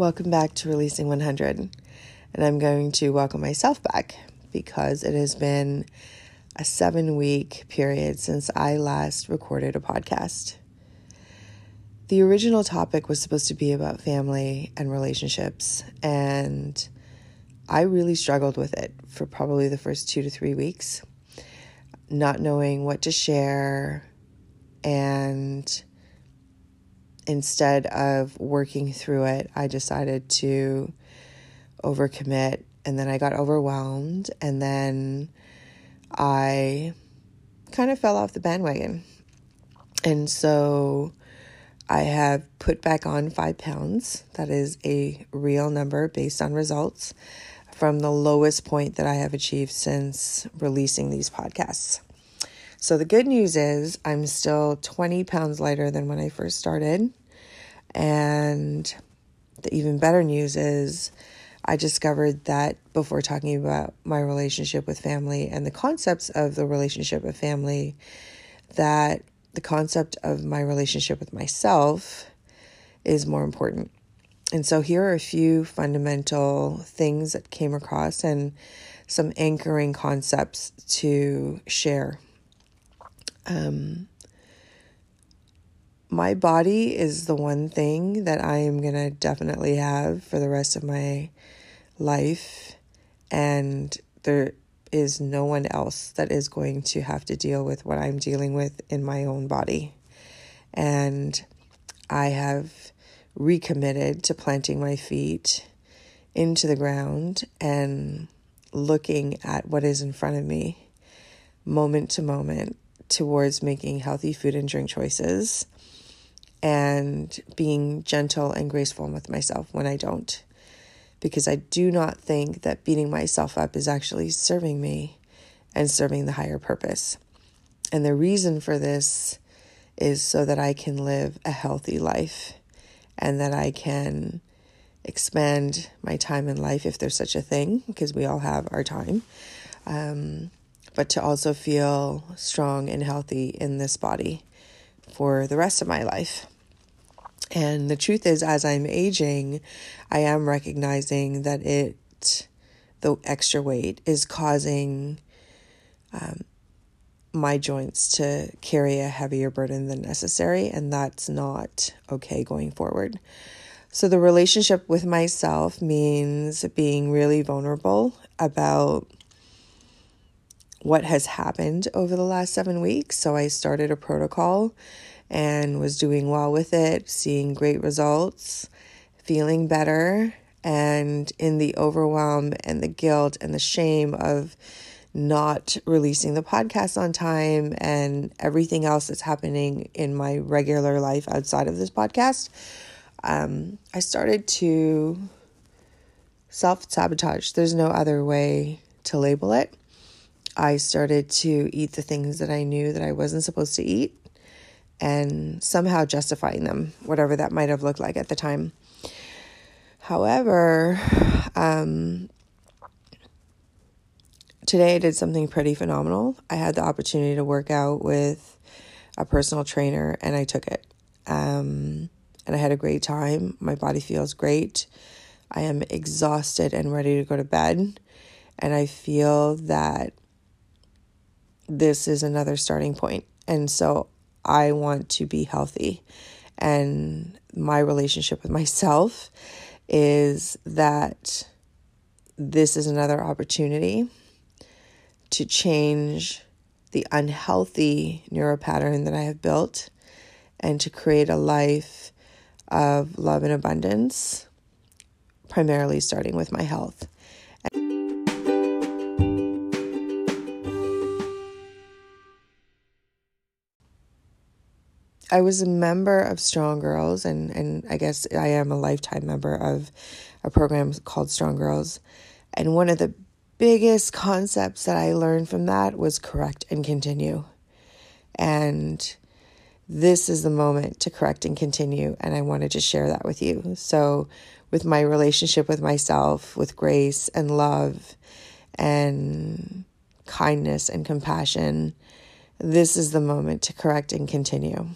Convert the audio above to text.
Welcome back to Releasing 100. And I'm going to welcome myself back because it has been a seven week period since I last recorded a podcast. The original topic was supposed to be about family and relationships, and I really struggled with it for probably the first two to three weeks, not knowing what to share and instead of working through it, I decided to overcommit and then I got overwhelmed and then I kind of fell off the bandwagon. And so I have put back on five pounds. That is a real number based on results from the lowest point that I have achieved since releasing these podcasts. So the good news is I'm still 20 pounds lighter than when I first started. And the even better news is I discovered that before talking about my relationship with family and the concepts of the relationship of family, that the concept of my relationship with myself is more important. And so here are a few fundamental things that came across and some anchoring concepts to share. Um, my body is the one thing that I am going to definitely have for the rest of my life. And there is no one else that is going to have to deal with what I'm dealing with in my own body. And I have recommitted to planting my feet into the ground and looking at what is in front of me moment to moment towards making healthy food and drink choices and being gentle and graceful with myself when I don't. Because I do not think that beating myself up is actually serving me and serving the higher purpose. And the reason for this is so that I can live a healthy life and that I can expand my time in life if there's such a thing, because we all have our time. Um, but to also feel strong and healthy in this body for the rest of my life. And the truth is, as I'm aging, I am recognizing that it, the extra weight, is causing um, my joints to carry a heavier burden than necessary, and that's not okay going forward. So, the relationship with myself means being really vulnerable about what has happened over the last seven weeks. So, I started a protocol and was doing well with it, seeing great results, feeling better. And in the overwhelm and the guilt and the shame of not releasing the podcast on time and everything else that's happening in my regular life outside of this podcast, um, I started to self sabotage. There's no other way to label it. I started to eat the things that I knew that I wasn't supposed to eat and somehow justifying them, whatever that might have looked like at the time. However, um, today I did something pretty phenomenal. I had the opportunity to work out with a personal trainer and I took it. Um, and I had a great time. My body feels great. I am exhausted and ready to go to bed. And I feel that this is another starting point. And so I want to be healthy. And my relationship with myself is that this is another opportunity to change the unhealthy neuropattern that I have built and to create a life of love and abundance, primarily starting with my health. I was a member of Strong Girls, and, and I guess I am a lifetime member of a program called Strong Girls. And one of the biggest concepts that I learned from that was correct and continue. And this is the moment to correct and continue. And I wanted to share that with you. So, with my relationship with myself, with grace and love and kindness and compassion, this is the moment to correct and continue.